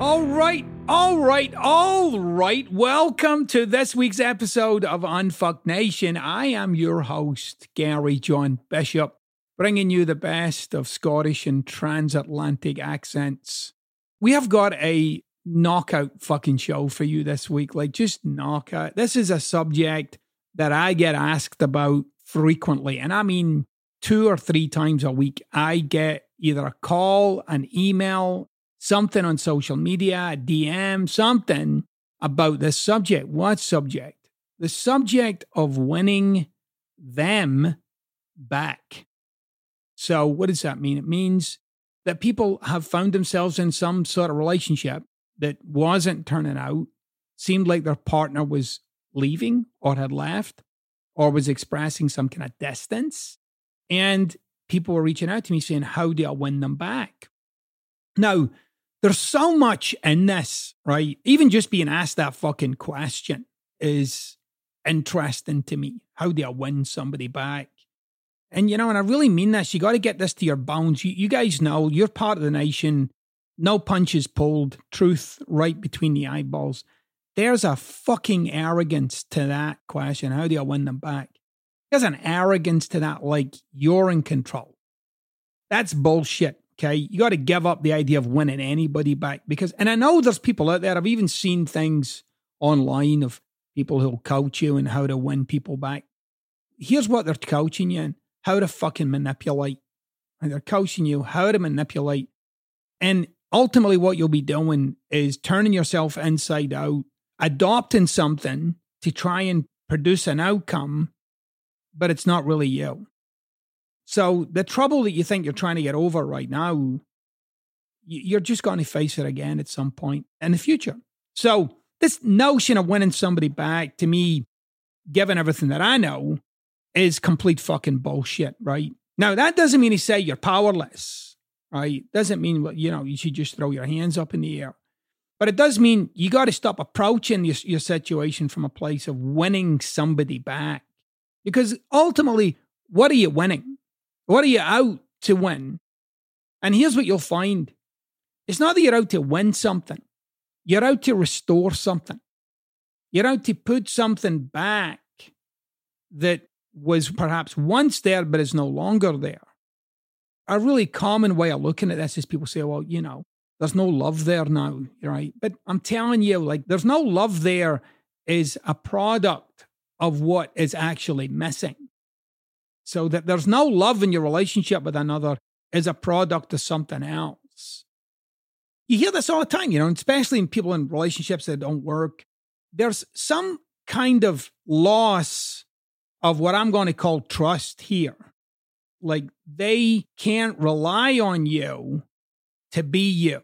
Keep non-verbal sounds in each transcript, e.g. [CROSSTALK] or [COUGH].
All right, all right, all right. Welcome to this week's episode of Unfuck Nation. I am your host, Gary John Bishop, bringing you the best of Scottish and transatlantic accents. We have got a knockout fucking show for you this week. Like, just knockout. This is a subject that I get asked about frequently. And I mean, two or three times a week, I get either a call, an email, something on social media, a DM, something about this subject. What subject? The subject of winning them back. So, what does that mean? It means that people have found themselves in some sort of relationship that wasn't turning out, seemed like their partner was leaving or had left or was expressing some kind of distance. And people were reaching out to me saying, How do I win them back? Now, there's so much in this, right? Even just being asked that fucking question is interesting to me. How do I win somebody back? And you know, and I really mean this. You got to get this to your bones. You, you guys know you're part of the nation. No punches pulled. Truth right between the eyeballs. There's a fucking arrogance to that question. How do I win them back? There's an arrogance to that, like you're in control. That's bullshit. Okay. You got to give up the idea of winning anybody back because, and I know there's people out there, I've even seen things online of people who'll coach you and how to win people back. Here's what they're coaching you in how to fucking manipulate. And they're coaching you how to manipulate. And ultimately, what you'll be doing is turning yourself inside out, adopting something to try and produce an outcome, but it's not really you. So the trouble that you think you're trying to get over right now, you're just going to face it again at some point in the future. So this notion of winning somebody back, to me, given everything that I know, is complete fucking bullshit, right? Now that doesn't mean to say you're powerless, right? Doesn't mean you know you should just throw your hands up in the air, but it does mean you got to stop approaching your, your situation from a place of winning somebody back, because ultimately, what are you winning? What are you out to win? And here's what you'll find it's not that you're out to win something, you're out to restore something. You're out to put something back that was perhaps once there but is no longer there. A really common way of looking at this is people say, well, you know, there's no love there now, right? But I'm telling you, like, there's no love there is a product of what is actually missing. So that there's no love in your relationship with another is a product of something else. You hear this all the time, you know, especially in people in relationships that don't work. There's some kind of loss of what I'm going to call trust here. Like they can't rely on you to be you.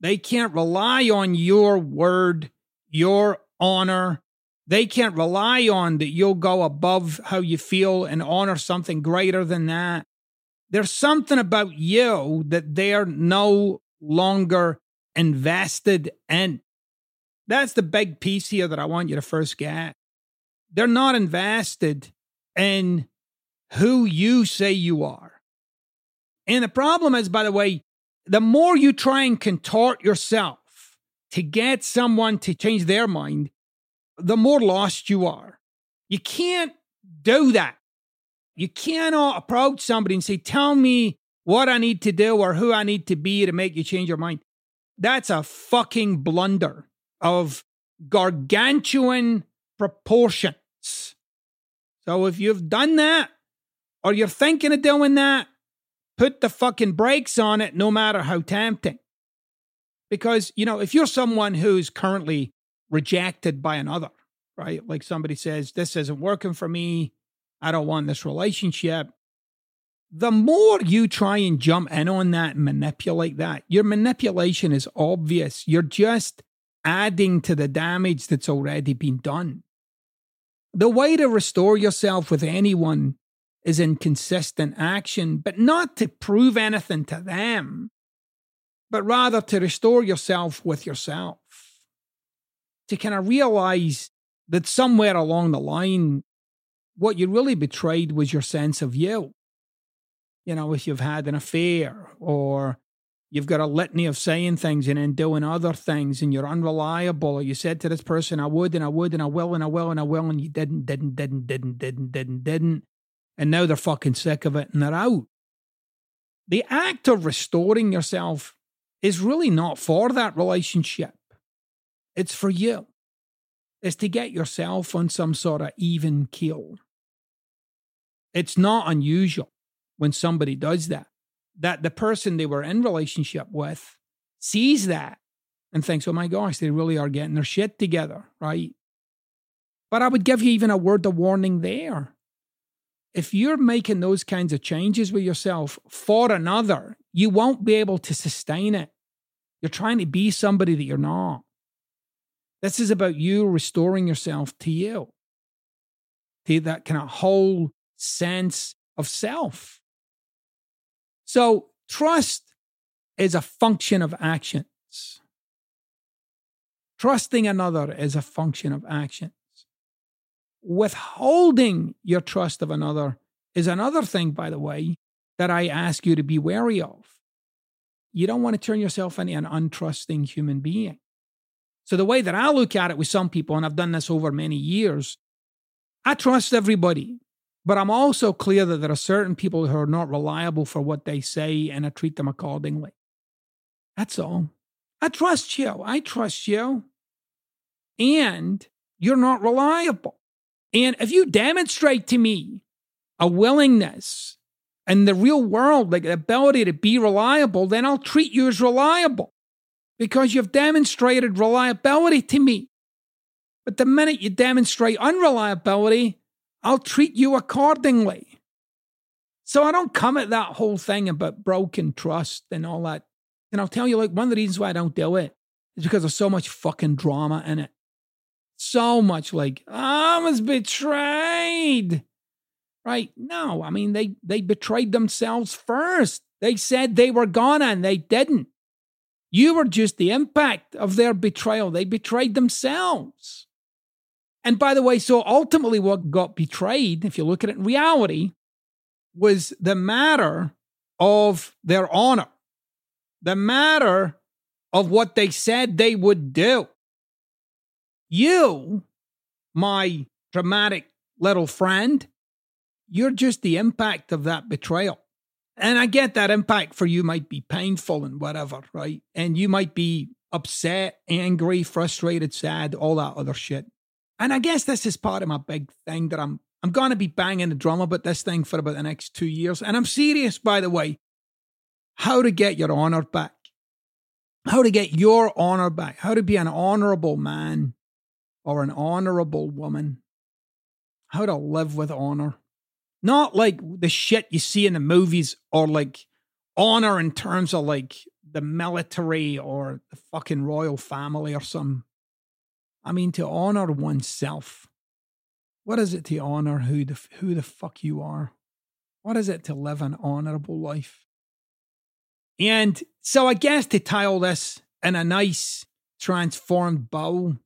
They can't rely on your word, your honor. They can't rely on that you'll go above how you feel and honor something greater than that. There's something about you that they're no longer invested in. That's the big piece here that I want you to first get. They're not invested in who you say you are. And the problem is, by the way, the more you try and contort yourself to get someone to change their mind, the more lost you are. You can't do that. You cannot approach somebody and say, Tell me what I need to do or who I need to be to make you change your mind. That's a fucking blunder of gargantuan proportions. So if you've done that or you're thinking of doing that, put the fucking brakes on it no matter how tempting. Because, you know, if you're someone who's currently rejected by another, right? Like somebody says, this isn't working for me. I don't want this relationship. The more you try and jump in on that and manipulate that, your manipulation is obvious. You're just adding to the damage that's already been done. The way to restore yourself with anyone is in consistent action, but not to prove anything to them, but rather to restore yourself with yourself. To kind of realize that somewhere along the line, what you really betrayed was your sense of you. You know, if you've had an affair or you've got a litany of saying things and then doing other things and you're unreliable or you said to this person, I would and I would and I will and I will and I will and you didn't, didn't, didn't, didn't, didn't, didn't, didn't. And now they're fucking sick of it and they're out. The act of restoring yourself is really not for that relationship. It's for you. It's to get yourself on some sort of even keel. It's not unusual when somebody does that, that the person they were in relationship with sees that and thinks, oh my gosh, they really are getting their shit together, right? But I would give you even a word of warning there. If you're making those kinds of changes with yourself for another, you won't be able to sustain it. You're trying to be somebody that you're not. This is about you restoring yourself to you, to that kind of whole sense of self. So, trust is a function of actions. Trusting another is a function of actions. Withholding your trust of another is another thing, by the way, that I ask you to be wary of. You don't want to turn yourself into an untrusting human being. So, the way that I look at it with some people, and I've done this over many years, I trust everybody, but I'm also clear that there are certain people who are not reliable for what they say, and I treat them accordingly. That's all. I trust you. I trust you. And you're not reliable. And if you demonstrate to me a willingness in the real world, like the ability to be reliable, then I'll treat you as reliable because you've demonstrated reliability to me. But the minute you demonstrate unreliability, I'll treat you accordingly. So I don't come at that whole thing about broken trust and all that. And I'll tell you, like, one of the reasons why I don't do it is because there's so much fucking drama in it. So much like, I was betrayed. Right? No, I mean, they, they betrayed themselves first. They said they were gonna and they didn't. You were just the impact of their betrayal. They betrayed themselves. And by the way, so ultimately, what got betrayed, if you look at it in reality, was the matter of their honor, the matter of what they said they would do. You, my dramatic little friend, you're just the impact of that betrayal. And I get that impact for you might be painful and whatever, right? And you might be upset, angry, frustrated, sad, all that other shit. And I guess this is part of my big thing that I'm I'm gonna be banging the drum about this thing for about the next two years. And I'm serious, by the way. How to get your honor back. How to get your honor back. How to be an honorable man or an honorable woman. How to live with honor. Not like the shit you see in the movies or like honor in terms of like the military or the fucking royal family or some. I mean, to honor oneself. What is it to honor who the, who the fuck you are? What is it to live an honorable life? And so I guess to tie all this in a nice transformed bow,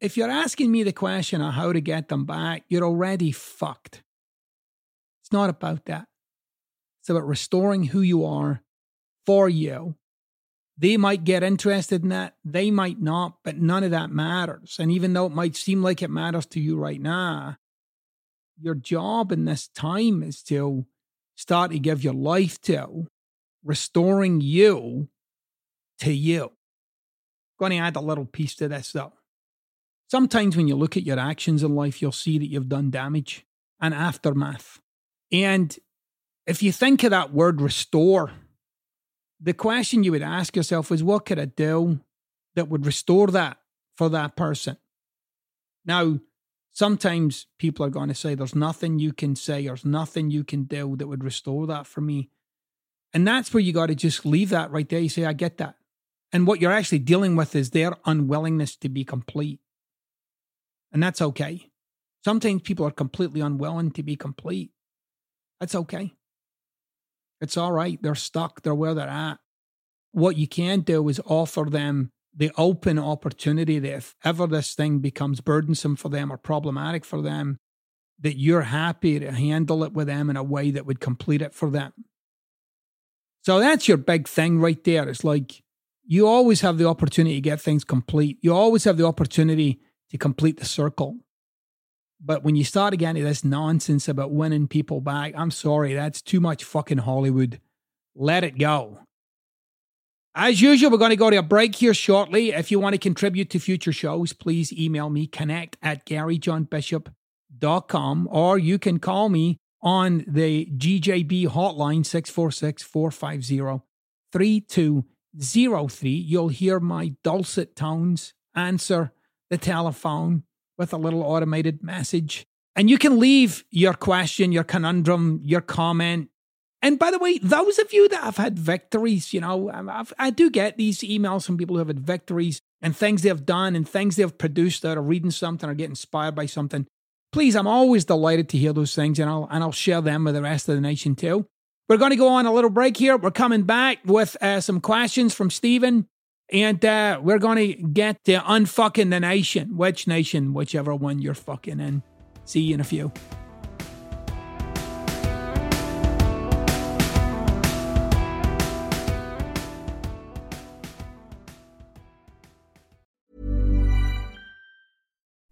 if you're asking me the question of how to get them back, you're already fucked. Not about that. It's about restoring who you are for you. They might get interested in that, they might not, but none of that matters. And even though it might seem like it matters to you right now, your job in this time is to start to give your life to, restoring you to you. Going to add a little piece to this though. Sometimes when you look at your actions in life, you'll see that you've done damage and aftermath. And if you think of that word restore, the question you would ask yourself is what could I do that would restore that for that person? Now, sometimes people are going to say, There's nothing you can say, there's nothing you can do that would restore that for me. And that's where you got to just leave that right there. You say, I get that. And what you're actually dealing with is their unwillingness to be complete. And that's okay. Sometimes people are completely unwilling to be complete. That's okay. It's all right. They're stuck. They're where they're at. What you can do is offer them the open opportunity that if ever this thing becomes burdensome for them or problematic for them, that you're happy to handle it with them in a way that would complete it for them. So that's your big thing right there. It's like you always have the opportunity to get things complete. You always have the opportunity to complete the circle. But when you start again to this nonsense about winning people back, I'm sorry, that's too much fucking Hollywood. Let it go. As usual, we're going to go to a break here shortly. If you want to contribute to future shows, please email me connect at garyjohnbishop.com or you can call me on the GJB hotline 646 450 3203. You'll hear my dulcet tones answer the telephone with a little automated message. And you can leave your question, your conundrum, your comment. And by the way, those of you that have had victories, you know, I've, i do get these emails from people who have had victories and things they've done and things they've produced out of reading something or get inspired by something. Please, I'm always delighted to hear those things and I'll, and I'll share them with the rest of the nation too. We're going to go on a little break here. We're coming back with uh, some questions from Stephen and uh, we're going to get to unfucking the nation. Which nation? Whichever one you're fucking in. See you in a few.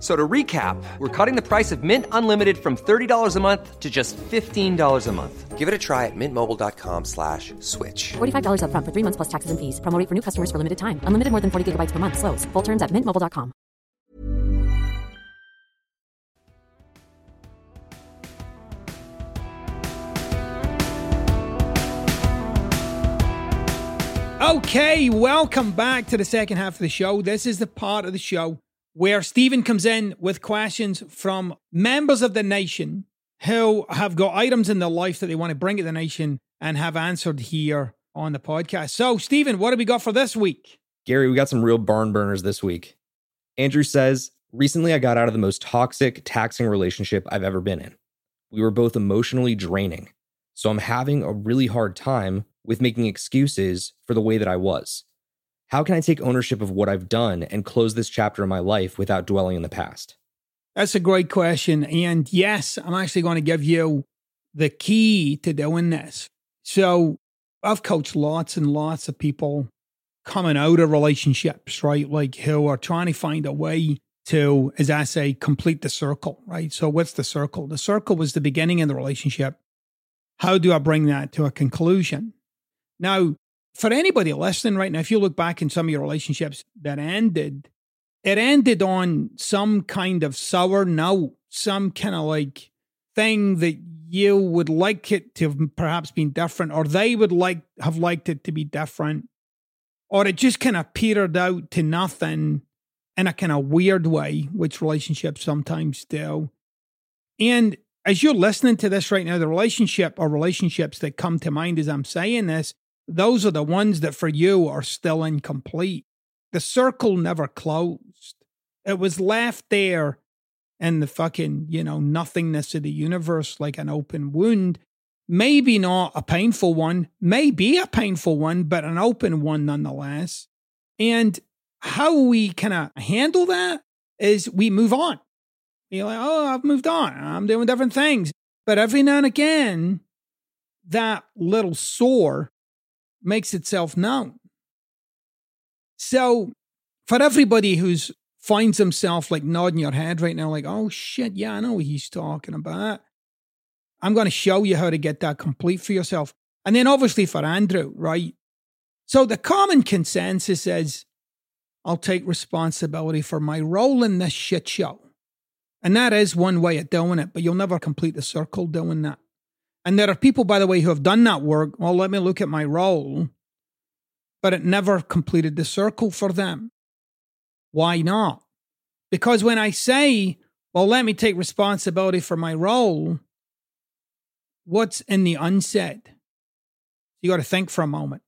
So to recap, we're cutting the price of Mint Unlimited from $30 a month to just $15 a month. Give it a try at mintmobile.com slash switch. $45 upfront for three months plus taxes and fees. Promote for new customers for limited time. Unlimited more than 40 gigabytes per month. Slows. Full terms at mintmobile.com. Okay, welcome back to the second half of the show. This is the part of the show where Stephen comes in with questions from members of the nation who have got items in their life that they want to bring to the nation and have answered here on the podcast. So, Stephen, what have we got for this week? Gary, we got some real barn burners this week. Andrew says, Recently, I got out of the most toxic, taxing relationship I've ever been in. We were both emotionally draining. So I'm having a really hard time with making excuses for the way that I was. How can I take ownership of what I've done and close this chapter in my life without dwelling in the past? That's a great question. And yes, I'm actually going to give you the key to doing this. So I've coached lots and lots of people coming out of relationships, right? Like who are trying to find a way to, as I say, complete the circle, right? So what's the circle? The circle was the beginning of the relationship. How do I bring that to a conclusion? Now, for anybody listening right now, if you look back in some of your relationships that ended, it ended on some kind of sour note, some kind of like thing that you would like it to have perhaps been different, or they would like have liked it to be different, or it just kind of petered out to nothing in a kind of weird way, which relationships sometimes do. And as you're listening to this right now, the relationship or relationships that come to mind as I'm saying this those are the ones that for you are still incomplete. The circle never closed. It was left there in the fucking, you know, nothingness of the universe like an open wound. Maybe not a painful one, maybe a painful one, but an open one nonetheless. And how we kind of uh, handle that is we move on. You're like, oh, I've moved on. I'm doing different things. But every now and again, that little sore makes itself known. So for everybody who's finds himself like nodding your head right now, like, oh shit, yeah, I know what he's talking about. I'm going to show you how to get that complete for yourself. And then obviously for Andrew, right? So the common consensus is I'll take responsibility for my role in this shit show. And that is one way of doing it, but you'll never complete the circle doing that. And there are people, by the way, who have done that work. Well, let me look at my role, but it never completed the circle for them. Why not? Because when I say, well, let me take responsibility for my role, what's in the unsaid? You got to think for a moment.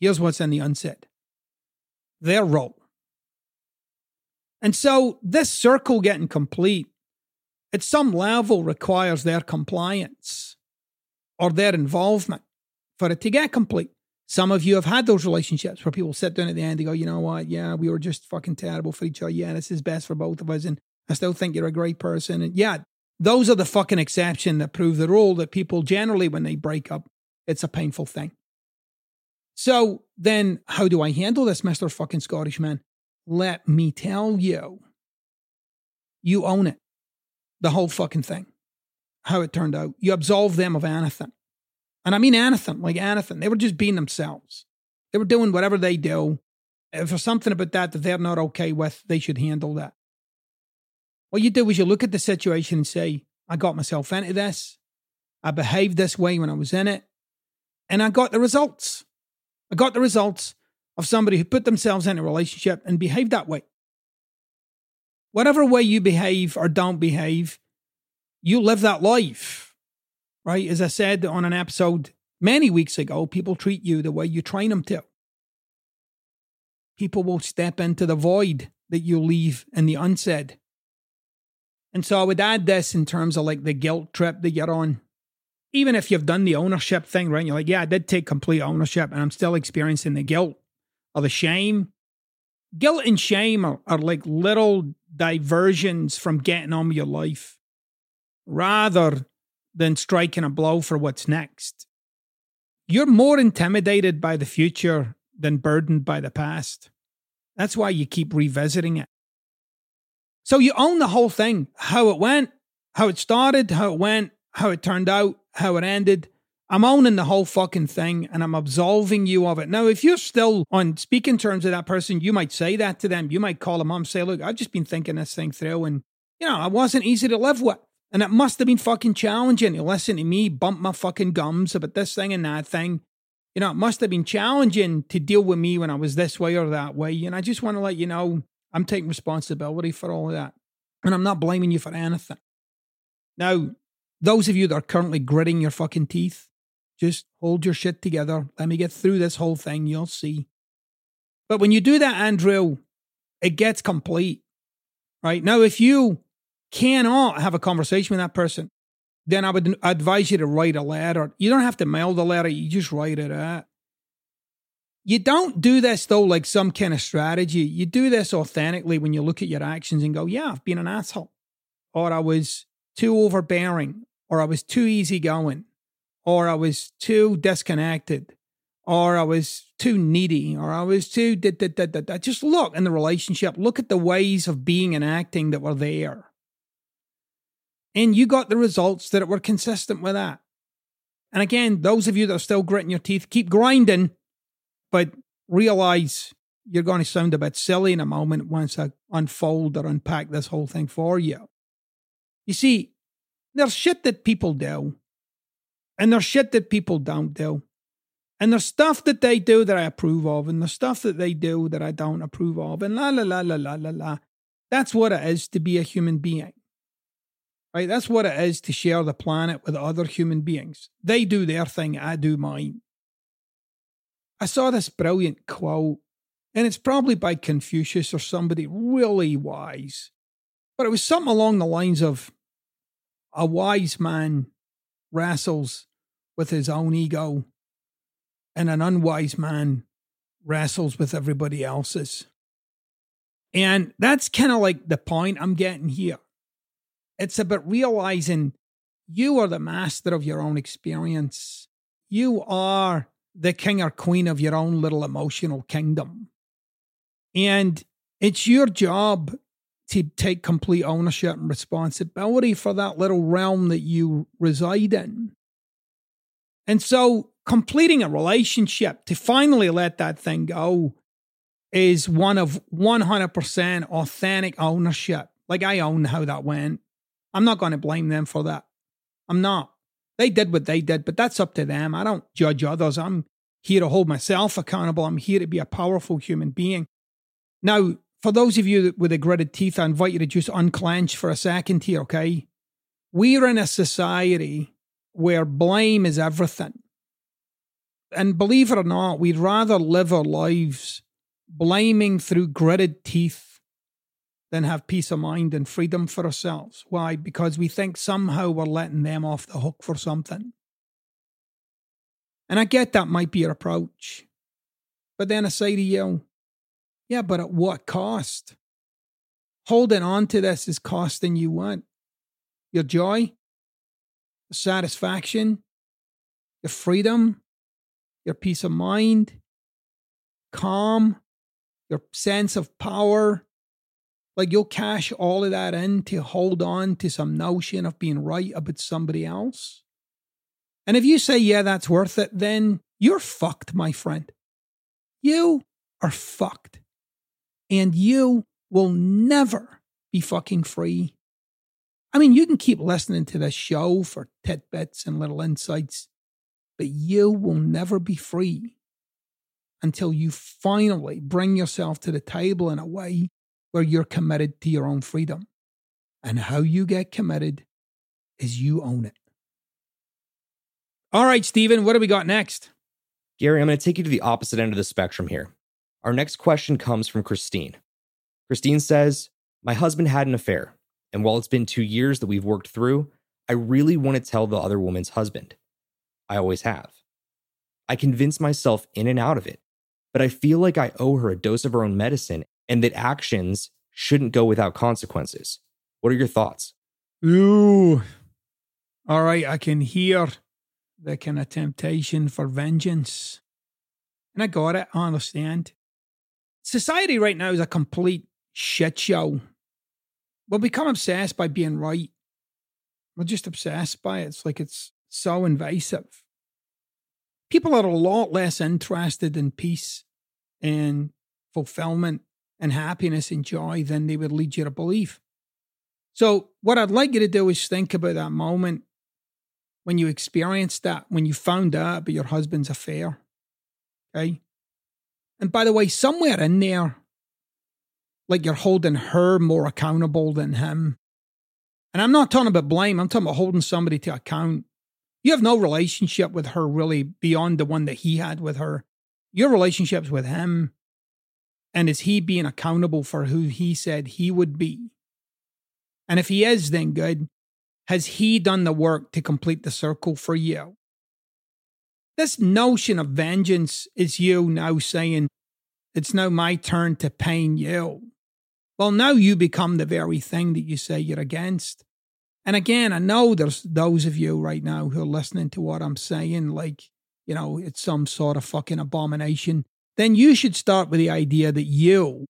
Here's what's in the unsaid their role. And so this circle getting complete at some level requires their compliance or their involvement for it to get complete. Some of you have had those relationships where people sit down at the end and go, you know what? Yeah, we were just fucking terrible for each other. Yeah, this is best for both of us. And I still think you're a great person. And yeah, those are the fucking exception that prove the rule that people generally, when they break up, it's a painful thing. So then, how do I handle this, Mr. fucking Scottish man? Let me tell you. You own it. The whole fucking thing. How it turned out. You absolve them of anything. And I mean anything, like anything. They were just being themselves. They were doing whatever they do. If there's something about that that they're not okay with, they should handle that. What you do is you look at the situation and say, I got myself into this. I behaved this way when I was in it. And I got the results. I got the results of somebody who put themselves in a relationship and behaved that way. Whatever way you behave or don't behave, you live that life, right? As I said on an episode many weeks ago, people treat you the way you train them to. People will step into the void that you leave in the unsaid. And so I would add this in terms of like the guilt trip that you're on even if you've done the ownership thing, right? You're like, yeah, I did take complete ownership and I'm still experiencing the guilt or the shame. Guilt and shame are, are like little diversions from getting on with your life rather than striking a blow for what's next. You're more intimidated by the future than burdened by the past. That's why you keep revisiting it. So you own the whole thing how it went, how it started, how it went, how it turned out, how it ended. I'm owning the whole fucking thing and I'm absolving you of it. Now, if you're still on speaking terms with that person, you might say that to them. You might call them and say, look, I've just been thinking this thing through and, you know, I wasn't easy to live with. And it must have been fucking challenging to listen to me bump my fucking gums about this thing and that thing. You know, it must have been challenging to deal with me when I was this way or that way. And I just want to let you know I'm taking responsibility for all of that. And I'm not blaming you for anything. Now, those of you that are currently gritting your fucking teeth, just hold your shit together. Let me get through this whole thing. You'll see. But when you do that, Andrew, it gets complete. Right? Now, if you cannot have a conversation with that person, then I would advise you to write a letter. You don't have to mail the letter, you just write it out. You don't do this though like some kind of strategy. You do this authentically when you look at your actions and go, yeah, I've been an asshole. Or I was too overbearing or I was too easygoing, or I was too disconnected, or I was too needy, or I was too. Just look in the relationship, look at the ways of being and acting that were there. And you got the results that were consistent with that. And again, those of you that are still gritting your teeth, keep grinding, but realize you're going to sound a bit silly in a moment once I unfold or unpack this whole thing for you. You see, there's shit that people do, and there's shit that people don't do. And there's stuff that they do that I approve of, and there's stuff that they do that I don't approve of, and la la la la la la la. That's what it is to be a human being. Right? That's what it is to share the planet with other human beings. They do their thing, I do mine. I saw this brilliant quote, and it's probably by Confucius or somebody really wise, but it was something along the lines of a wise man wrestles with his own ego, and an unwise man wrestles with everybody else's. And that's kind of like the point I'm getting here. It's about realizing You are the master of your own experience. You are the king or queen of your own little emotional kingdom. And it's your job to take complete ownership and responsibility for that little realm that you reside in. And so, completing a relationship to finally let that thing go is one of 100% authentic ownership. Like, I own how that went. I'm not going to blame them for that. I'm not. They did what they did, but that's up to them. I don't judge others. I'm here to hold myself accountable. I'm here to be a powerful human being. Now, for those of you with the gritted teeth, I invite you to just unclench for a second here, okay? We're in a society where blame is everything. And believe it or not, we'd rather live our lives blaming through gritted teeth than have peace of mind and freedom for ourselves. Why? Because we think somehow we're letting them off the hook for something. And I get that might be your approach. But then I say to you, yeah, but at what cost? Holding on to this is costing you what? Your joy, your satisfaction, your freedom, your peace of mind, calm, your sense of power. Like you'll cash all of that in to hold on to some notion of being right about somebody else. And if you say, yeah, that's worth it, then you're fucked, my friend. You are fucked and you will never be fucking free. I mean, you can keep listening to this show for tidbits and little insights, but you will never be free until you finally bring yourself to the table in a way where you're committed to your own freedom. And how you get committed is you own it. All right, Stephen, what do we got next? Gary, I'm going to take you to the opposite end of the spectrum here. Our next question comes from Christine. Christine says, My husband had an affair, and while it's been two years that we've worked through, I really want to tell the other woman's husband. I always have. I convince myself in and out of it, but I feel like I owe her a dose of her own medicine and that actions shouldn't go without consequences. What are your thoughts? Ooh. All right, I can hear the kind of temptation for vengeance. And I got it, I understand society right now is a complete shit show. We'll become obsessed by being right. We're just obsessed by it. It's like it's so invasive. People are a lot less interested in peace and fulfillment and happiness and joy than they would lead you to believe. So, what I'd like you to do is think about that moment when you experienced that, when you found out about your husband's affair. Okay. And by the way, somewhere in there, like you're holding her more accountable than him. And I'm not talking about blame, I'm talking about holding somebody to account. You have no relationship with her really beyond the one that he had with her. Your relationship's with him. And is he being accountable for who he said he would be? And if he is, then good. Has he done the work to complete the circle for you? This notion of vengeance is you now saying, it's now my turn to pain you. Well, now you become the very thing that you say you're against. And again, I know there's those of you right now who are listening to what I'm saying, like, you know, it's some sort of fucking abomination. Then you should start with the idea that you,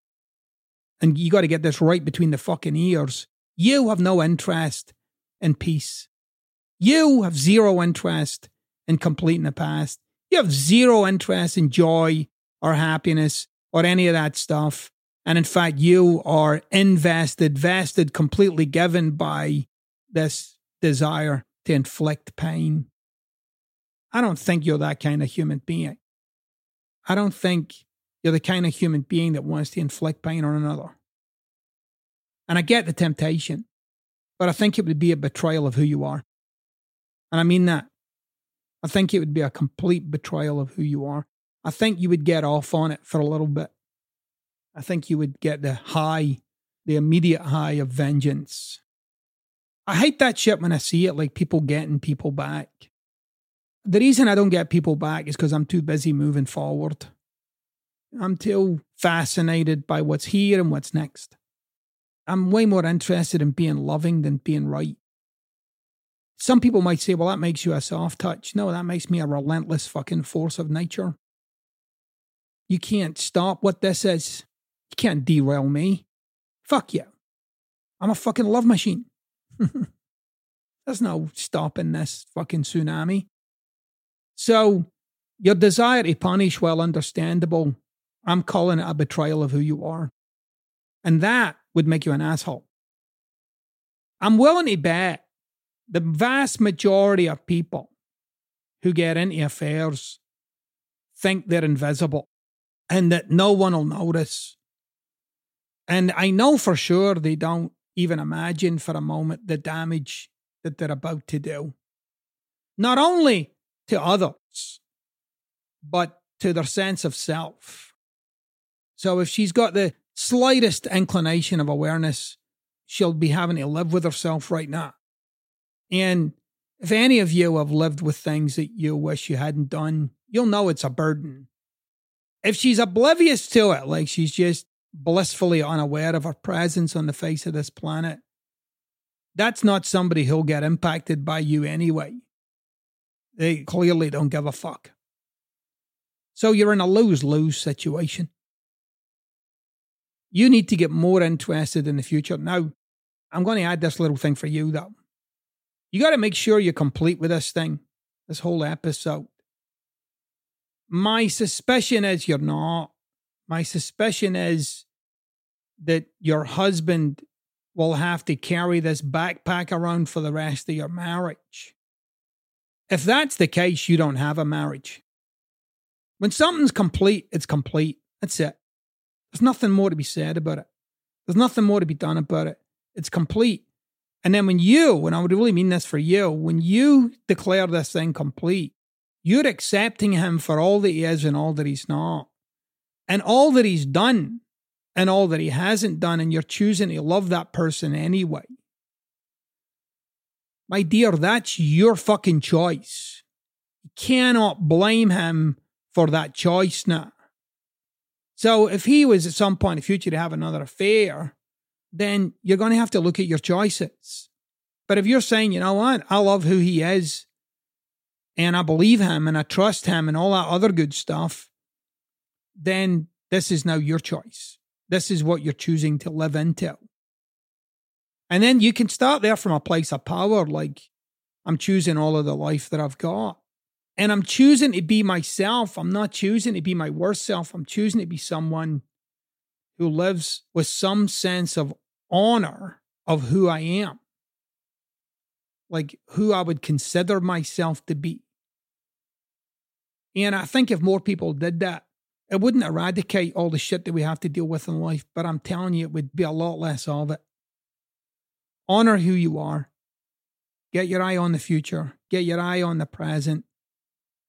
and you got to get this right between the fucking ears, you have no interest in peace. You have zero interest in the past. You have zero interest in joy or happiness or any of that stuff. And in fact, you are invested, vested, completely given by this desire to inflict pain. I don't think you're that kind of human being. I don't think you're the kind of human being that wants to inflict pain on another. And I get the temptation, but I think it would be a betrayal of who you are. And I mean that. I think it would be a complete betrayal of who you are. I think you would get off on it for a little bit. I think you would get the high, the immediate high of vengeance. I hate that shit when I see it, like people getting people back. The reason I don't get people back is because I'm too busy moving forward. I'm too fascinated by what's here and what's next. I'm way more interested in being loving than being right. Some people might say, well, that makes you a soft touch. No, that makes me a relentless fucking force of nature. You can't stop what this is. You can't derail me. Fuck you. I'm a fucking love machine. [LAUGHS] There's no stopping this fucking tsunami. So, your desire to punish, well, understandable. I'm calling it a betrayal of who you are. And that would make you an asshole. I'm willing to bet the vast majority of people who get into affairs think they're invisible and that no one will notice. And I know for sure they don't even imagine for a moment the damage that they're about to do. Not only to others, but to their sense of self. So if she's got the slightest inclination of awareness, she'll be having to live with herself right now. And if any of you have lived with things that you wish you hadn't done, you'll know it's a burden. If she's oblivious to it, like she's just blissfully unaware of her presence on the face of this planet, that's not somebody who'll get impacted by you anyway. They clearly don't give a fuck. So you're in a lose lose situation. You need to get more interested in the future. Now, I'm going to add this little thing for you, though. You got to make sure you're complete with this thing, this whole episode. My suspicion is you're not. My suspicion is that your husband will have to carry this backpack around for the rest of your marriage. If that's the case, you don't have a marriage. When something's complete, it's complete. That's it. There's nothing more to be said about it. There's nothing more to be done about it. It's complete. And then when you, and I would really mean this for you, when you declare this thing complete, you're accepting him for all that he is and all that he's not. And all that he's done and all that he hasn't done, and you're choosing to love that person anyway. My dear, that's your fucking choice. You cannot blame him for that choice now. So if he was at some point in the future to have another affair, then you're going to have to look at your choices. But if you're saying, you know what, I love who he is, and I believe him and I trust him and all that other good stuff, then this is now your choice. This is what you're choosing to live into. And then you can start there from a place of power, like I'm choosing all of the life that I've got. And I'm choosing to be myself. I'm not choosing to be my worst self. I'm choosing to be someone who lives with some sense of honor of who I am, like who I would consider myself to be. And I think if more people did that, it wouldn't eradicate all the shit that we have to deal with in life, but I'm telling you, it would be a lot less of it. Honor who you are. Get your eye on the future. Get your eye on the present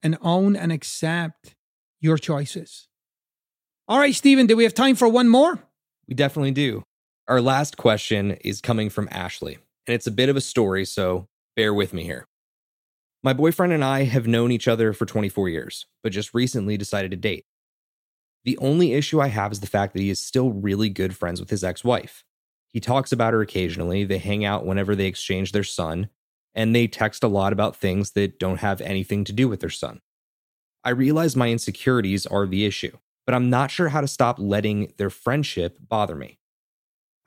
and own and accept your choices. All right, Stephen, do we have time for one more? We definitely do. Our last question is coming from Ashley, and it's a bit of a story, so bear with me here. My boyfriend and I have known each other for 24 years, but just recently decided to date. The only issue I have is the fact that he is still really good friends with his ex wife. He talks about her occasionally, they hang out whenever they exchange their son, and they text a lot about things that don't have anything to do with their son. I realize my insecurities are the issue, but I'm not sure how to stop letting their friendship bother me.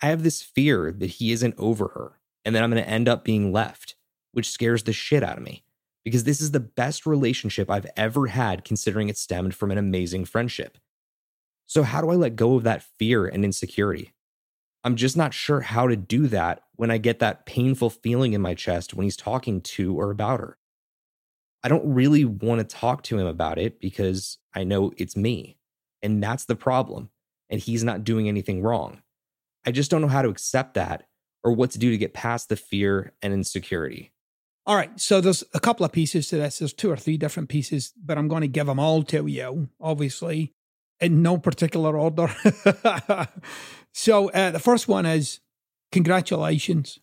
I have this fear that he isn't over her and that I'm going to end up being left, which scares the shit out of me because this is the best relationship I've ever had considering it stemmed from an amazing friendship. So, how do I let go of that fear and insecurity? I'm just not sure how to do that when I get that painful feeling in my chest when he's talking to or about her. I don't really want to talk to him about it because I know it's me. And that's the problem. And he's not doing anything wrong. I just don't know how to accept that or what to do to get past the fear and insecurity. All right. So there's a couple of pieces to this. There's two or three different pieces, but I'm going to give them all to you, obviously, in no particular order. [LAUGHS] So uh, the first one is congratulations.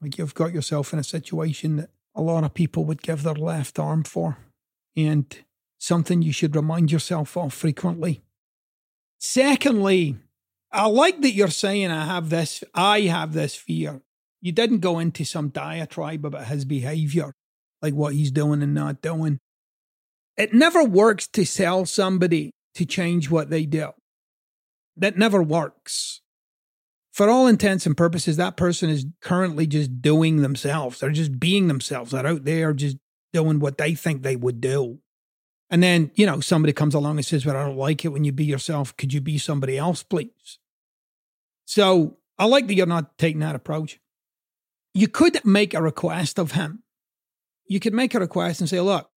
Like you've got yourself in a situation that a lot of people would give their left arm for, and something you should remind yourself of frequently. Secondly, I like that you're saying I have this, I have this fear. You didn't go into some diatribe about his behavior, like what he's doing and not doing. It never works to sell somebody to change what they do. That never works. For all intents and purposes, that person is currently just doing themselves. They're just being themselves. They're out there just doing what they think they would do. And then, you know, somebody comes along and says, Well, I don't like it when you be yourself. Could you be somebody else, please? So I like that you're not taking that approach. You could make a request of him. You could make a request and say, Look,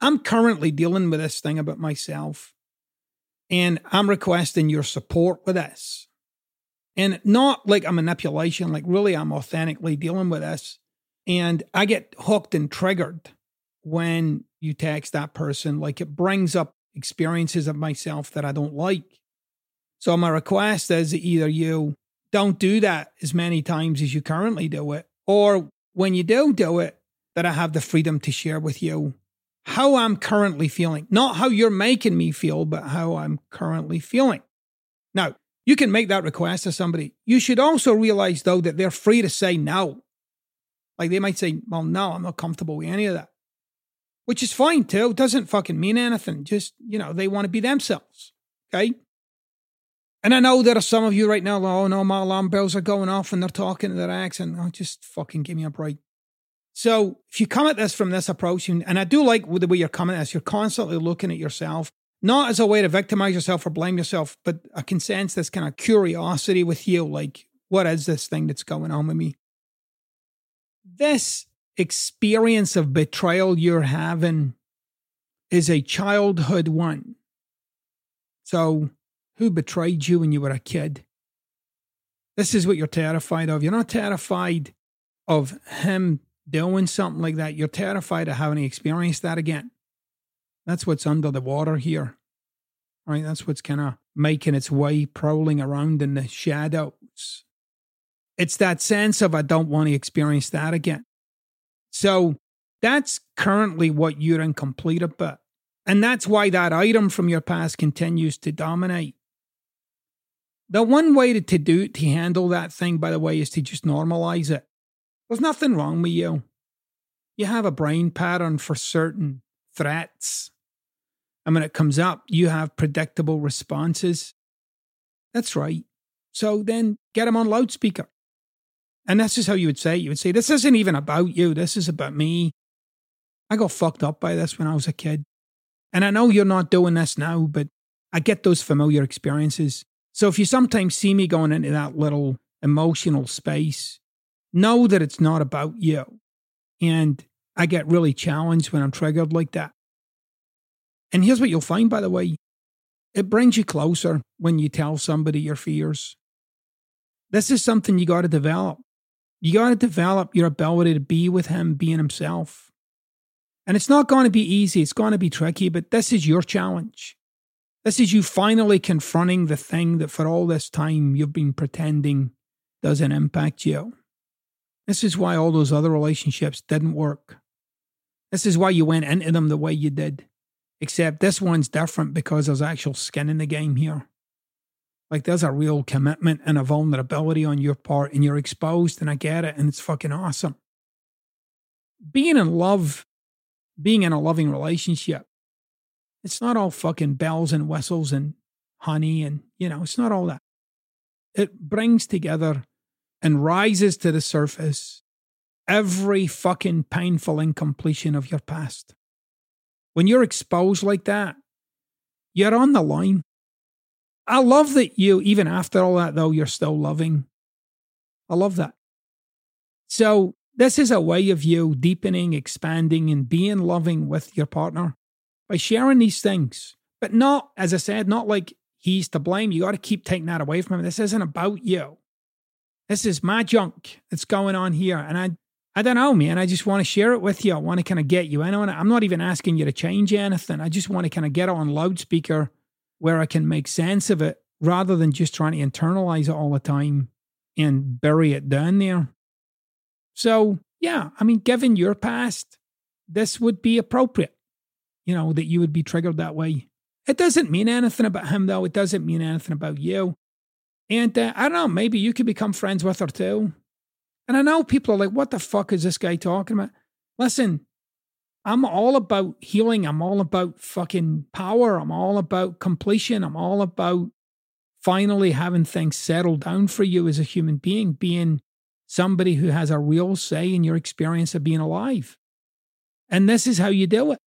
I'm currently dealing with this thing about myself, and I'm requesting your support with this. And not like a manipulation, like really, I'm authentically dealing with this. And I get hooked and triggered when you text that person. Like it brings up experiences of myself that I don't like. So my request is that either you don't do that as many times as you currently do it, or when you do do it, that I have the freedom to share with you how I'm currently feeling. Not how you're making me feel, but how I'm currently feeling. Now, you can make that request to somebody. You should also realize, though, that they're free to say no. Like they might say, well, no, I'm not comfortable with any of that, which is fine too. It doesn't fucking mean anything. Just, you know, they want to be themselves. Okay. And I know there are some of you right now, oh no, my alarm bells are going off and they're talking to their accent. Oh, just fucking give me a break. So if you come at this from this approach, and I do like the way you're coming at this, you're constantly looking at yourself, not as a way to victimize yourself or blame yourself, but I can sense this kind of curiosity with you, like, what is this thing that's going on with me? This experience of betrayal you're having is a childhood one. So, who betrayed you when you were a kid? This is what you're terrified of. You're not terrified of him doing something like that, you're terrified of having experienced that again. That's what's under the water here. Right? That's what's kind of making its way prowling around in the shadows. It's that sense of, I don't want to experience that again. So that's currently what you're incomplete about. And that's why that item from your past continues to dominate. The one way to, to do to handle that thing, by the way, is to just normalize it. There's nothing wrong with you. You have a brain pattern for certain threats. And when it comes up, you have predictable responses. That's right. So then get them on loudspeaker. And that's just how you would say it. You would say, This isn't even about you. This is about me. I got fucked up by this when I was a kid. And I know you're not doing this now, but I get those familiar experiences. So if you sometimes see me going into that little emotional space, know that it's not about you. And I get really challenged when I'm triggered like that. And here's what you'll find, by the way it brings you closer when you tell somebody your fears. This is something you got to develop. You got to develop your ability to be with him being himself. And it's not going to be easy, it's going to be tricky, but this is your challenge. This is you finally confronting the thing that for all this time you've been pretending doesn't impact you. This is why all those other relationships didn't work. This is why you went into them the way you did. Except this one's different because there's actual skin in the game here. Like there's a real commitment and a vulnerability on your part, and you're exposed, and I get it, and it's fucking awesome. Being in love, being in a loving relationship, it's not all fucking bells and whistles and honey, and you know, it's not all that. It brings together and rises to the surface every fucking painful incompletion of your past. When you're exposed like that, you're on the line. I love that you, even after all that, though, you're still loving. I love that. So, this is a way of you deepening, expanding, and being loving with your partner by sharing these things. But not, as I said, not like he's to blame. You got to keep taking that away from him. This isn't about you. This is my junk that's going on here. And I, I don't know, man. I just want to share it with you. I want to kind of get you in on it. I'm not even asking you to change anything. I just want to kind of get it on loudspeaker where I can make sense of it rather than just trying to internalize it all the time and bury it down there. So, yeah, I mean, given your past, this would be appropriate, you know, that you would be triggered that way. It doesn't mean anything about him, though. It doesn't mean anything about you. And uh, I don't know, maybe you could become friends with her too. And I know people are like, what the fuck is this guy talking about? Listen, I'm all about healing. I'm all about fucking power. I'm all about completion. I'm all about finally having things settle down for you as a human being, being somebody who has a real say in your experience of being alive. And this is how you do it.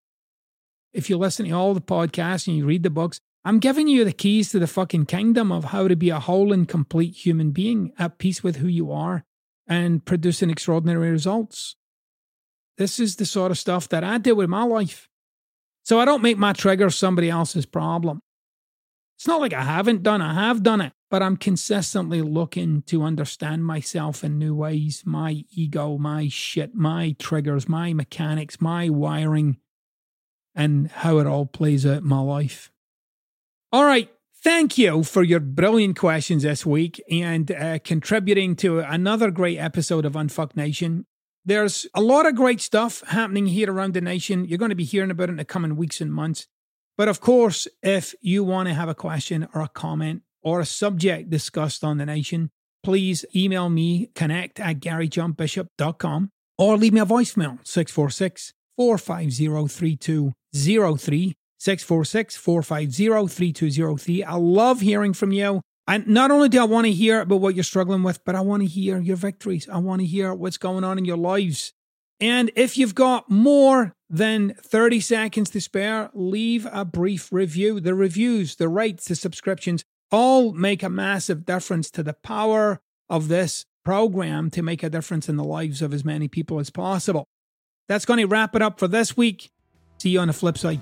If you listen to all the podcasts and you read the books, I'm giving you the keys to the fucking kingdom of how to be a whole and complete human being at peace with who you are and producing extraordinary results. This is the sort of stuff that I do with my life. So I don't make my trigger somebody else's problem. It's not like I haven't done, I have done it, but I'm consistently looking to understand myself in new ways my ego, my shit, my triggers, my mechanics, my wiring, and how it all plays out in my life. All right. Thank you for your brilliant questions this week and uh, contributing to another great episode of Unfuck Nation. There's a lot of great stuff happening here around the nation. You're going to be hearing about it in the coming weeks and months. But of course, if you want to have a question or a comment or a subject discussed on the nation, please email me connect at garyjohnbishop.com or leave me a voicemail 646 450 3203. 646 450 3203. I love hearing from you. And not only do I want to hear about what you're struggling with, but I want to hear your victories. I want to hear what's going on in your lives. And if you've got more than 30 seconds to spare, leave a brief review. The reviews, the rates, the subscriptions all make a massive difference to the power of this program to make a difference in the lives of as many people as possible. That's going to wrap it up for this week. See you on the flip side.